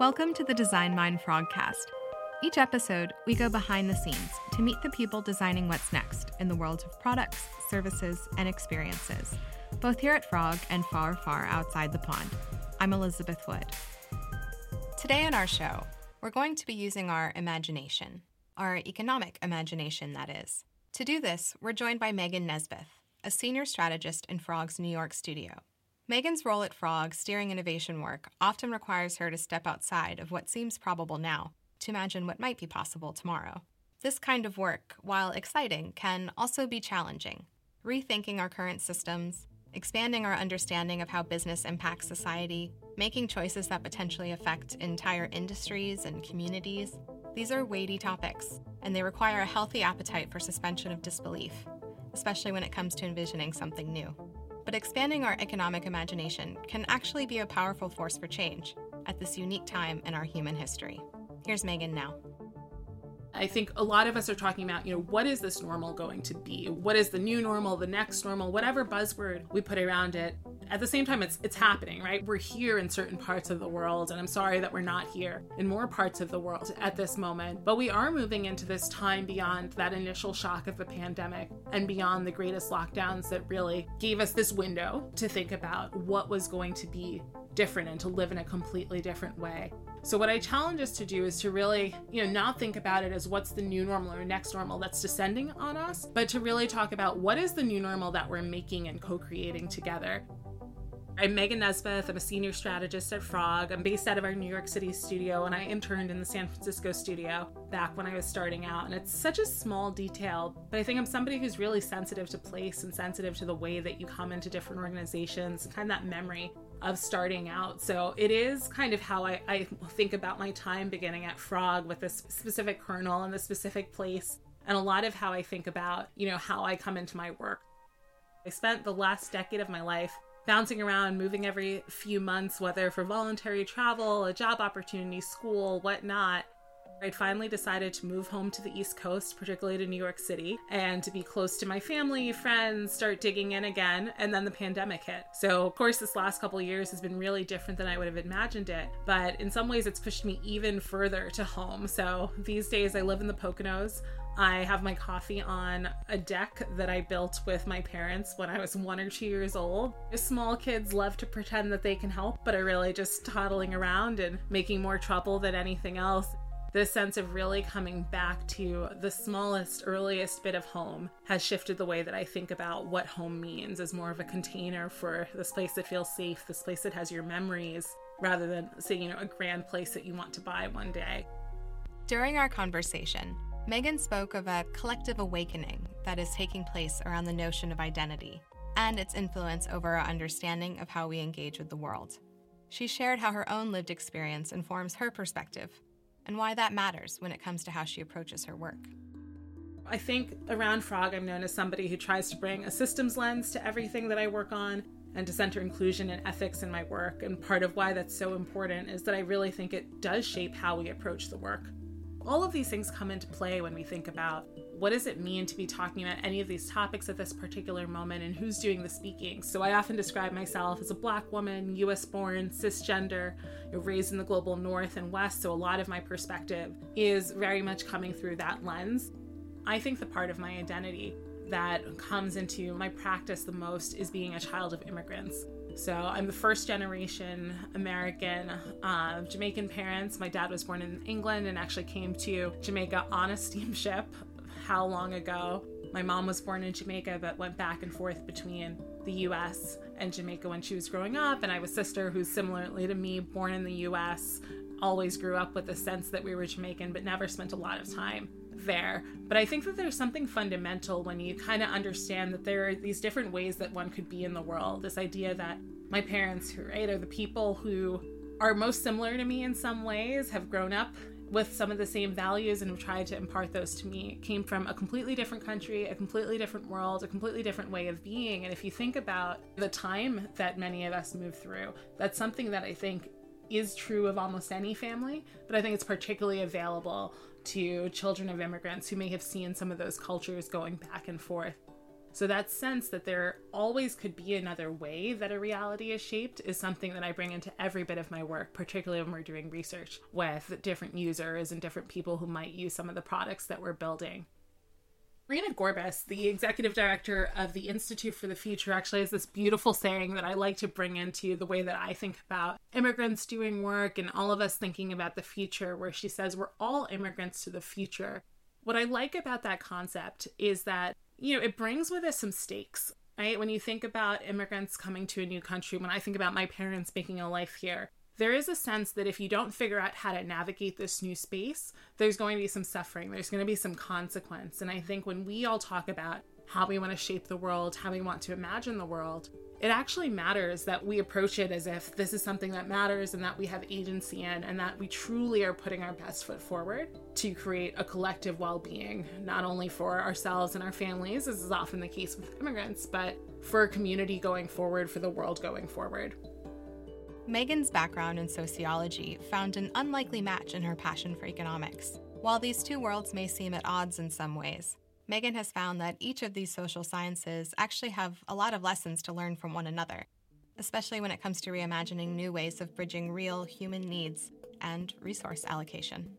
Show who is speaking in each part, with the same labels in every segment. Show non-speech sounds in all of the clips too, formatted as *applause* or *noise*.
Speaker 1: Welcome to the Design Mind Frogcast. Each episode, we go behind the scenes to meet the people designing what's next in the world of products, services, and experiences, both here at Frog and far, far outside the pond. I'm Elizabeth Wood. Today on our show, we're going to be using our imagination, our economic imagination, that is. To do this, we're joined by Megan Nesbeth, a senior strategist in Frog's New York studio. Megan's role at Frog, steering innovation work, often requires her to step outside of what seems probable now to imagine what might be possible tomorrow. This kind of work, while exciting, can also be challenging. Rethinking our current systems, expanding our understanding of how business impacts society, making choices that potentially affect entire industries and communities. These are weighty topics, and they require a healthy appetite for suspension of disbelief, especially when it comes to envisioning something new. But expanding our economic imagination can actually be a powerful force for change at this unique time in our human history. Here's Megan now.
Speaker 2: I think a lot of us are talking about, you know, what is this normal going to be? What is the new normal, the next normal, whatever buzzword we put around it. At the same time, it's it's happening, right? We're here in certain parts of the world, and I'm sorry that we're not here in more parts of the world at this moment. But we are moving into this time beyond that initial shock of the pandemic and beyond the greatest lockdowns that really gave us this window to think about what was going to be different and to live in a completely different way. So what I challenge us to do is to really, you know, not think about it as what's the new normal or next normal that's descending on us, but to really talk about what is the new normal that we're making and co-creating together. I'm Megan Nesbeth. I'm a senior strategist at Frog. I'm based out of our New York City studio, and I interned in the San Francisco studio back when I was starting out. And it's such a small detail, but I think I'm somebody who's really sensitive to place and sensitive to the way that you come into different organizations, kind of that memory of starting out. So it is kind of how I, I think about my time beginning at Frog with this specific kernel and the specific place, and a lot of how I think about, you know, how I come into my work. I spent the last decade of my life bouncing around, moving every few months, whether for voluntary travel, a job opportunity, school, whatnot. I'd finally decided to move home to the East Coast, particularly to New York City, and to be close to my family, friends, start digging in again. And then the pandemic hit. So, of course, this last couple years has been really different than I would have imagined it. But in some ways, it's pushed me even further to home. So these days, I live in the Poconos. I have my coffee on a deck that I built with my parents when I was one or two years old. Small kids love to pretend that they can help, but are really just toddling around and making more trouble than anything else this sense of really coming back to the smallest, earliest bit of home has shifted the way that I think about what home means as more of a container for this place that feels safe, this place that has your memories, rather than, say, you know, a grand place that you want to buy one day.
Speaker 1: During our conversation, Megan spoke of a collective awakening that is taking place around the notion of identity and its influence over our understanding of how we engage with the world. She shared how her own lived experience informs her perspective and why that matters when it comes to how she approaches her work.
Speaker 2: I think around Frog, I'm known as somebody who tries to bring a systems lens to everything that I work on and to center inclusion and ethics in my work. And part of why that's so important is that I really think it does shape how we approach the work. All of these things come into play when we think about what does it mean to be talking about any of these topics at this particular moment and who's doing the speaking. So I often describe myself as a black woman, US born, cisgender, raised in the global north and west. So a lot of my perspective is very much coming through that lens. I think the part of my identity that comes into my practice the most is being a child of immigrants. So I'm the first generation American uh, Jamaican parents. My dad was born in England and actually came to Jamaica on a *laughs* steamship how long ago. My mom was born in Jamaica but went back and forth between the US and Jamaica when she was growing up. And I have a sister who's similarly to me, born in the US, always grew up with the sense that we were Jamaican but never spent a lot of time there. But I think that there's something fundamental when you kind of understand that there are these different ways that one could be in the world. This idea that my parents, who right, are the people who are most similar to me in some ways, have grown up with some of the same values and have tried to impart those to me came from a completely different country, a completely different world, a completely different way of being. And if you think about the time that many of us move through, that's something that I think is true of almost any family, but I think it's particularly available to children of immigrants who may have seen some of those cultures going back and forth. So that sense that there always could be another way that a reality is shaped is something that I bring into every bit of my work, particularly when we're doing research with different users and different people who might use some of the products that we're building. Marina Gorbis, the executive director of the Institute for the Future, actually has this beautiful saying that I like to bring into the way that I think about immigrants doing work and all of us thinking about the future, where she says, We're all immigrants to the future. What I like about that concept is that, you know, it brings with it some stakes, right? When you think about immigrants coming to a new country, when I think about my parents making a life here, there is a sense that if you don't figure out how to navigate this new space, there's going to be some suffering, there's going to be some consequence. And I think when we all talk about how we want to shape the world, how we want to imagine the world, it actually matters that we approach it as if this is something that matters and that we have agency in, and that we truly are putting our best foot forward to create a collective well being, not only for ourselves and our families, as is often the case with immigrants, but for a community going forward, for the world going forward.
Speaker 1: Megan's background in sociology found an unlikely match in her passion for economics. While these two worlds may seem at odds in some ways, Megan has found that each of these social sciences actually have a lot of lessons to learn from one another, especially when it comes to reimagining new ways of bridging real human needs and resource allocation.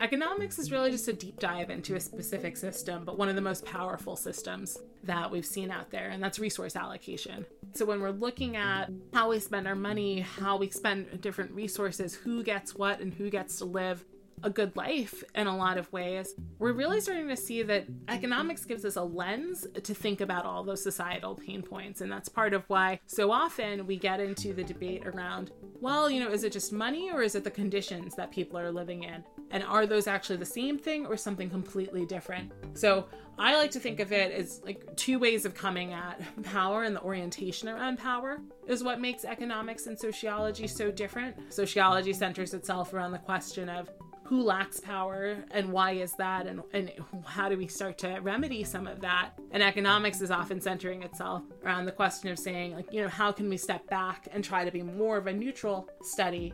Speaker 2: Economics is really just a deep dive into a specific system, but one of the most powerful systems that we've seen out there, and that's resource allocation. So, when we're looking at how we spend our money, how we spend different resources, who gets what, and who gets to live a good life in a lot of ways, we're really starting to see that economics gives us a lens to think about all those societal pain points. And that's part of why so often we get into the debate around, well, you know, is it just money or is it the conditions that people are living in? And are those actually the same thing or something completely different? So I like to think of it as like two ways of coming at *laughs* power and the orientation around power is what makes economics and sociology so different. Sociology centers itself around the question of who lacks power and why is that and, and how do we start to remedy some of that and economics is often centering itself around the question of saying like you know how can we step back and try to be more of a neutral study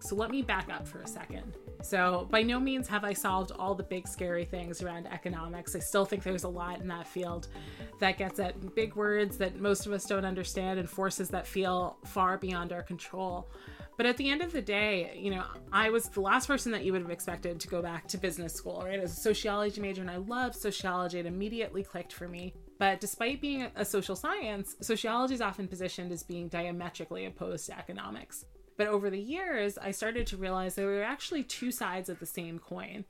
Speaker 2: so let me back up for a second so, by no means have I solved all the big scary things around economics. I still think there's a lot in that field that gets at big words that most of us don't understand and forces that feel far beyond our control. But at the end of the day, you know, I was the last person that you would have expected to go back to business school, right? As a sociology major, and I loved sociology, it immediately clicked for me. But despite being a social science, sociology is often positioned as being diametrically opposed to economics. But over the years, I started to realize there were actually two sides of the same coin.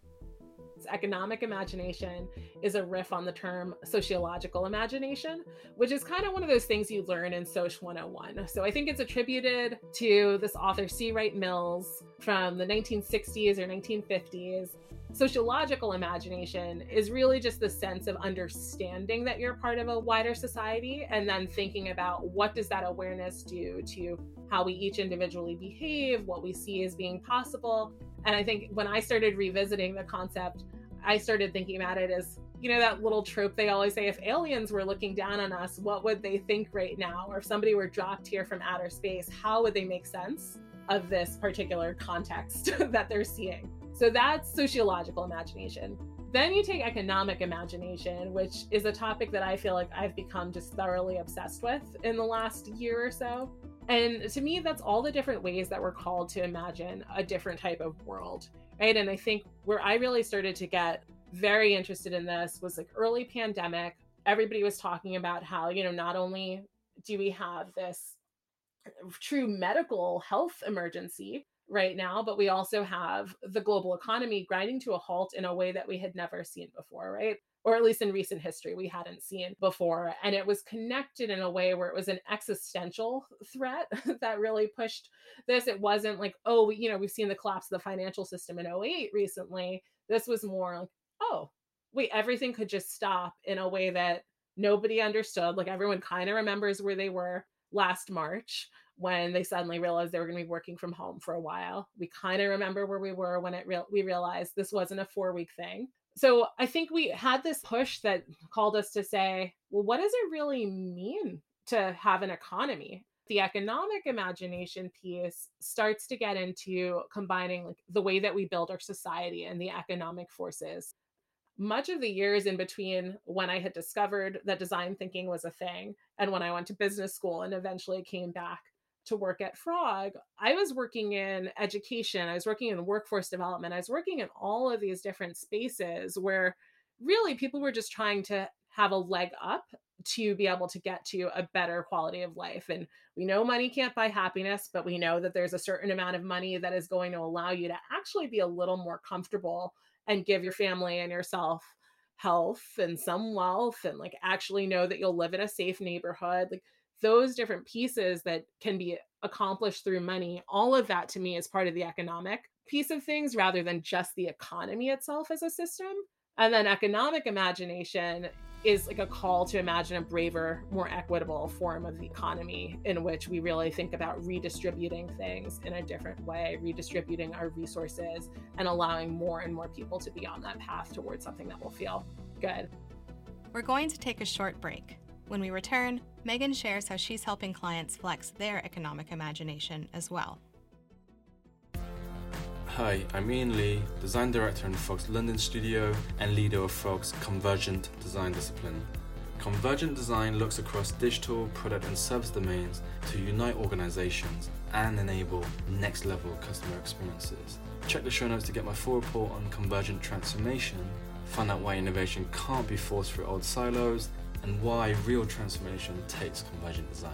Speaker 2: Economic imagination is a riff on the term sociological imagination, which is kind of one of those things you learn in Soc 101. So I think it's attributed to this author C. Wright Mills from the 1960s or 1950s sociological imagination is really just the sense of understanding that you're part of a wider society and then thinking about what does that awareness do to how we each individually behave what we see as being possible. And i think when i started revisiting the concept i started thinking about it as you know that little trope they always say if aliens were looking down on us what would they think right now? Or if somebody were dropped here from outer space how would they make sense of this particular context *laughs* that they're seeing so that's sociological imagination. Then you take economic imagination, which is a topic that I feel like I've become just thoroughly obsessed with in the last year or so. And to me, that's all the different ways that we're called to imagine a different type of world, right? And I think where I really started to get very interested in this was like early pandemic. Everybody was talking about how, you know, not only do we have this true medical health emergency, right now, but we also have the global economy grinding to a halt in a way that we had never seen before, right? Or at least in recent history, we hadn't seen before. And it was connected in a way where it was an existential threat *laughs* that really pushed this. It wasn't like, oh, you know, we've seen the collapse of the financial system in 08 recently. This was more like, oh, wait, everything could just stop in a way that nobody understood. Like everyone kind of remembers where they were last March when they suddenly realized they were going to be working from home for a while. We kind of remember where we were when it real we realized this wasn't a four week thing. So I think we had this push that called us to say, well, what does it really mean to have an economy? The economic imagination piece starts to get into combining like the way that we build our society and the economic forces much of the years in between when I had discovered that design thinking was a thing and when I went to business school and eventually came back to work at Frog, I was working in education, I was working in workforce development, I was working in all of these different spaces where really people were just trying to have a leg up to be able to get to a better quality of life. And we know money can't buy happiness, but we know that there's a certain amount of money that is going to allow you to actually be a little more comfortable and give your family and yourself health and some wealth and like actually know that you'll live in a safe neighborhood. Like those different pieces that can be accomplished through money, all of that to me is part of the economic piece of things rather than just the economy itself as a system. And then economic imagination is like a call to imagine a braver, more equitable form of the economy in which we really think about redistributing things in a different way, redistributing our resources, and allowing more and more people to be on that path towards something that will feel good.
Speaker 1: We're going to take a short break. When we return, Megan shares how she's helping clients flex their economic imagination as well.
Speaker 3: Hi, I'm Ian Lee, design director in Frog's London studio and leader of Frog's Convergent design discipline. Convergent design looks across digital, product, and service domains to unite organizations and enable next level customer experiences. Check the show notes to get my full report on convergent transformation, find out why innovation can't be forced through old silos, and why real transformation takes convergent design.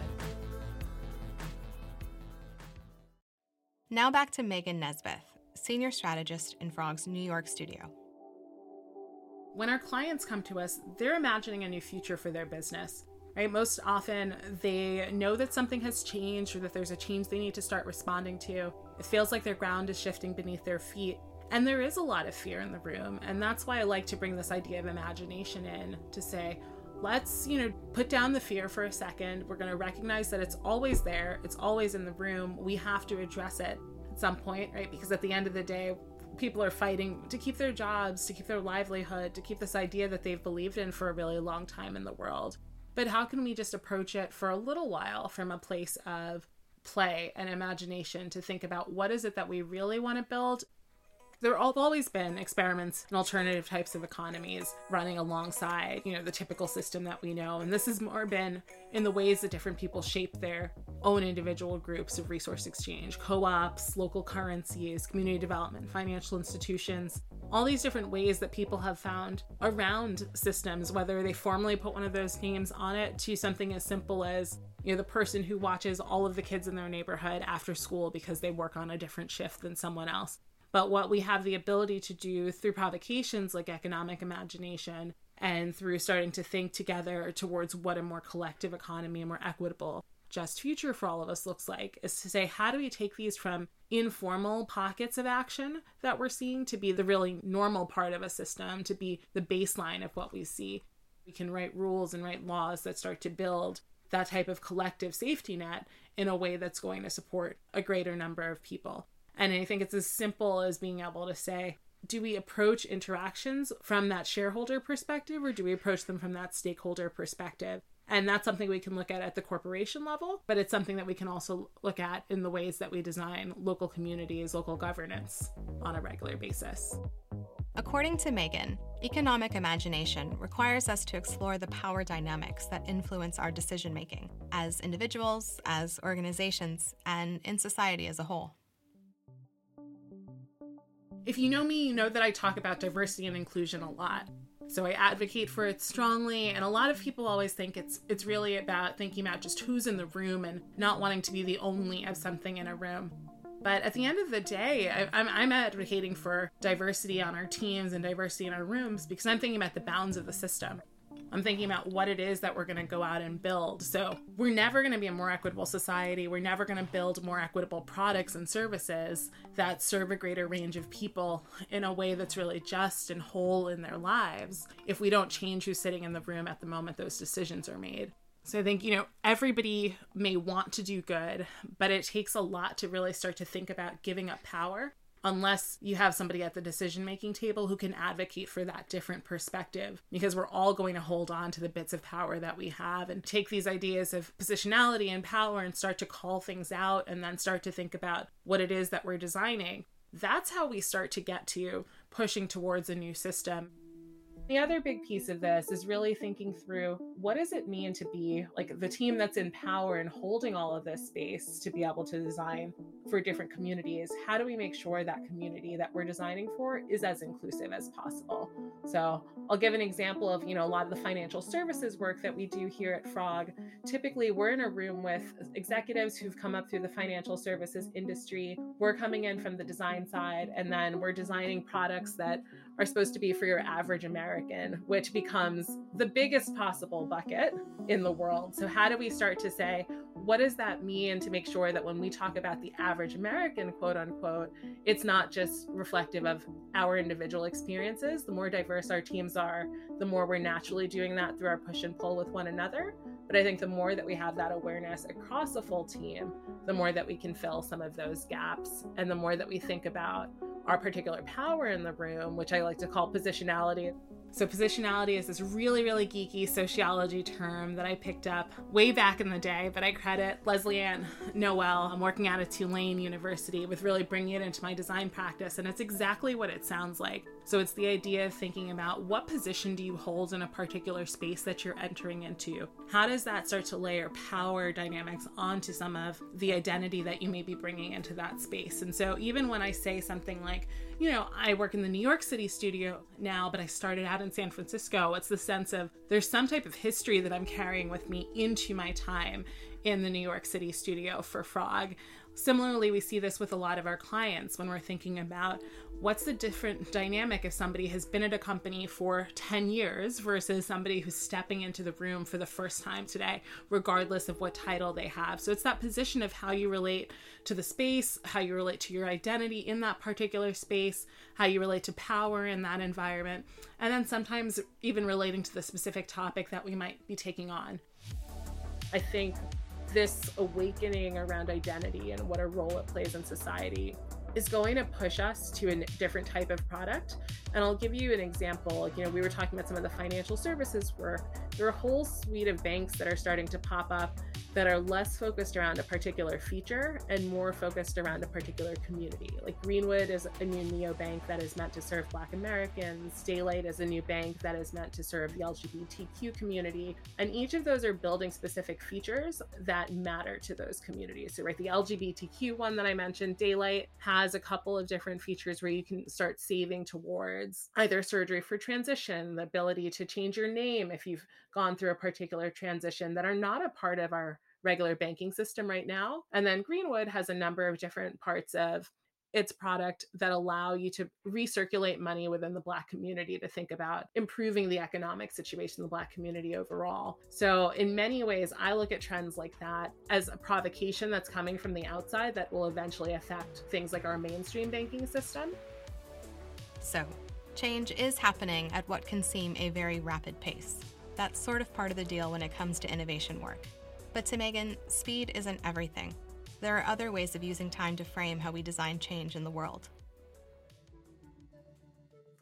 Speaker 1: Now back to Megan Nesbeth senior strategist in Frog's New York studio.
Speaker 2: When our clients come to us, they're imagining a new future for their business. Right? Most often, they know that something has changed or that there's a change they need to start responding to. It feels like their ground is shifting beneath their feet. And there is a lot of fear in the room. And that's why I like to bring this idea of imagination in to say, let's, you know, put down the fear for a second. We're going to recognize that it's always there, it's always in the room. We have to address it at some point, right? Because at the end of the day, people are fighting to keep their jobs, to keep their livelihood, to keep this idea that they've believed in for a really long time in the world. But how can we just approach it for a little while from a place of play and imagination to think about what is it that we really want to build there have always been experiments and alternative types of economies running alongside, you know, the typical system that we know. And this has more been in the ways that different people shape their own individual groups of resource exchange, co-ops, local currencies, community development, financial institutions, all these different ways that people have found around systems, whether they formally put one of those names on it to something as simple as you know the person who watches all of the kids in their neighborhood after school because they work on a different shift than someone else but what we have the ability to do through provocations like economic imagination and through starting to think together towards what a more collective economy, a more equitable, just future for all of us looks like is to say, how do we take these from informal pockets of action that we're seeing to be the really normal part of a system, to be the baseline of what we see? We can write rules and write laws that start to build that type of collective safety net in a way that's going to support a greater number of people. And I think it's as simple as being able to say, do we approach interactions from that shareholder perspective or do we approach them from that stakeholder perspective? And that's something we can look at at the corporation level, but it's something that we can also look at in the ways that we design local communities, local governance on a regular basis.
Speaker 1: According to Megan, economic imagination requires us to explore the power dynamics that influence our decision making as individuals, as organizations, and in society as a whole.
Speaker 2: If you know me, you know that I talk about diversity and inclusion a lot. So I advocate for it strongly, and a lot of people always think it's it's really about thinking about just who's in the room and not wanting to be the only of something in a room. But at the end of the day, I, I'm, I'm advocating for diversity on our teams and diversity in our rooms because I'm thinking about the bounds of the system. I'm thinking about what it is that we're going to go out and build. So, we're never going to be a more equitable society. We're never going to build more equitable products and services that serve a greater range of people in a way that's really just and whole in their lives if we don't change who's sitting in the room at the moment those decisions are made. So I think, you know, everybody may want to do good, but it takes a lot to really start to think about giving up power unless you have somebody at the decision making table who can advocate for that different perspective because we're all going to hold on to the bits of power that we have and take these ideas of positionality and power and start to call things out and then start to think about what it is that we're designing. That's how we start to get to pushing towards a new system. The other big piece of this is really thinking through what does it mean to be like the team that's in power and holding all of this space to be able to design for different communities. How do we make sure that community that we're designing for is as inclusive as possible? So, I'll give an example of, you know, a lot of the financial services work that we do here at Frog. Typically, we're in a room with executives who've come up through the financial services industry. We're coming in from the design side and then we're designing products that are supposed to be for your average American, which becomes the biggest possible bucket in the world. So, how do we start to say, what does that mean to make sure that when we talk about the average American, quote unquote, it's not just reflective of our individual experiences? The more diverse our teams are, the more we're naturally doing that through our push and pull with one another. But I think the more that we have that awareness across a full team, the more that we can fill some of those gaps and the more that we think about our particular power in the room, which I like to call positionality. So, positionality is this really, really geeky sociology term that I picked up way back in the day, but I credit Lesley-Ann Noel. I'm working out at Tulane University with really bringing it into my design practice, and it's exactly what it sounds like. So, it's the idea of thinking about what position do you hold in a particular space that you're entering into? How does that start to layer power dynamics onto some of the identity that you may be bringing into that space? And so, even when I say something like, you know, I work in the New York City studio now, but I started out in San Francisco. It's the sense of there's some type of history that I'm carrying with me into my time in the New York City studio for Frog. Similarly, we see this with a lot of our clients when we're thinking about what's the different dynamic if somebody has been at a company for 10 years versus somebody who's stepping into the room for the first time today, regardless of what title they have. So it's that position of how you relate to the space, how you relate to your identity in that particular space, how you relate to power in that environment, and then sometimes even relating to the specific topic that we might be taking on. I think this awakening around identity and what a role it plays in society is going to push us to a different type of product. And I'll give you an example. You know, we were talking about some of the financial services work. There are a whole suite of banks that are starting to pop up that are less focused around a particular feature and more focused around a particular community. Like Greenwood is a new neobank that is meant to serve Black Americans, Daylight is a new bank that is meant to serve the LGBTQ community. And each of those are building specific features that matter to those communities. So, right, the LGBTQ one that I mentioned, Daylight, has a couple of different features where you can start saving towards either surgery for transition, the ability to change your name if you've gone through a particular transition that are not a part of our regular banking system right now. And then Greenwood has a number of different parts of its product that allow you to recirculate money within the Black community to think about improving the economic situation of the Black community overall. So, in many ways, I look at trends like that as a provocation that's coming from the outside that will eventually affect things like our mainstream banking system.
Speaker 1: So, change is happening at what can seem a very rapid pace. That's sort of part of the deal when it comes to innovation work. But to Megan, speed isn't everything. There are other ways of using time to frame how we design change in the world.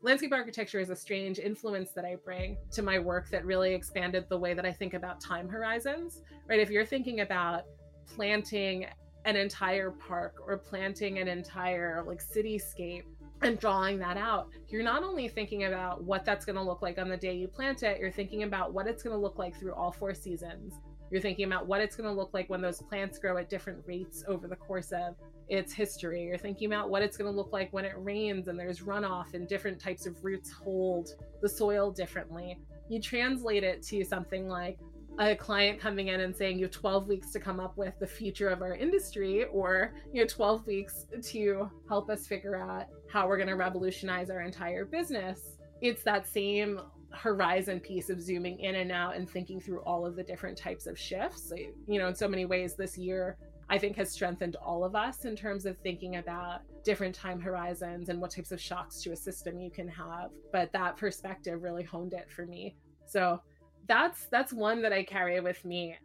Speaker 2: Landscape architecture is a strange influence that I bring to my work that really expanded the way that I think about time horizons, right? If you're thinking about planting an entire park or planting an entire like cityscape and drawing that out, you're not only thinking about what that's going to look like on the day you plant it, you're thinking about what it's going to look like through all four seasons, you're thinking about what it's going to look like when those plants grow at different rates over the course of its history. You're thinking about what it's going to look like when it rains and there's runoff and different types of roots hold the soil differently. You translate it to something like a client coming in and saying you have 12 weeks to come up with the future of our industry or you know 12 weeks to help us figure out how we're going to revolutionize our entire business it's that same horizon piece of zooming in and out and thinking through all of the different types of shifts. You know, in so many ways, this year I think has strengthened all of us in terms of thinking about different time horizons and what types of shocks to a system you can have. But that perspective really honed it for me. So that's that's one that I carry with me.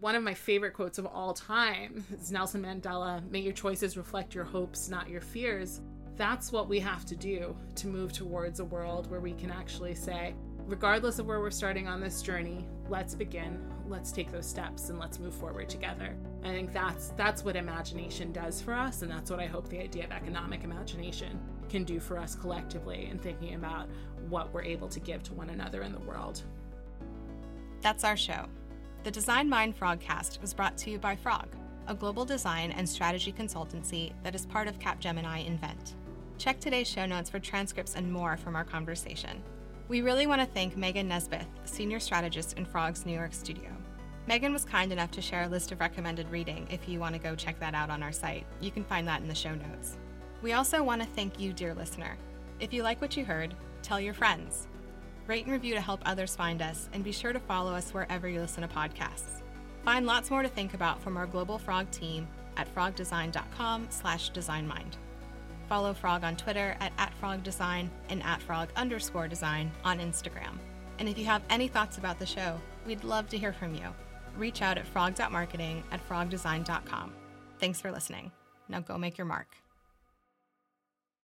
Speaker 2: One of my favorite quotes of all time is Nelson Mandela, may your choices reflect your hopes, not your fears. That's what we have to do to move towards a world where we can actually say, regardless of where we're starting on this journey, let's begin, let's take those steps and let's move forward together. I think that's that's what imagination does for us and that's what I hope the idea of economic imagination can do for us collectively in thinking about what we're able to give to one another in the world.
Speaker 1: That's our show. The Design Mind Frogcast was brought to you by Frog, a global design and strategy consultancy that is part of Capgemini Invent. Check today's show notes for transcripts and more from our conversation. We really want to thank Megan Nesbeth, Senior Strategist in Frog's New York studio. Megan was kind enough to share a list of recommended reading if you want to go check that out on our site. You can find that in the show notes. We also want to thank you, dear listener. If you like what you heard, tell your friends. Rate and review to help others find us, and be sure to follow us wherever you listen to podcasts. Find lots more to think about from our Global Frog team at frogdesign.com slash designmind. Follow Frog on Twitter at, at frogdesign and at frog underscore design on Instagram. And if you have any thoughts about the show, we'd love to hear from you. Reach out at frog.marketing at frogdesign.com. Thanks for listening. Now go make your mark.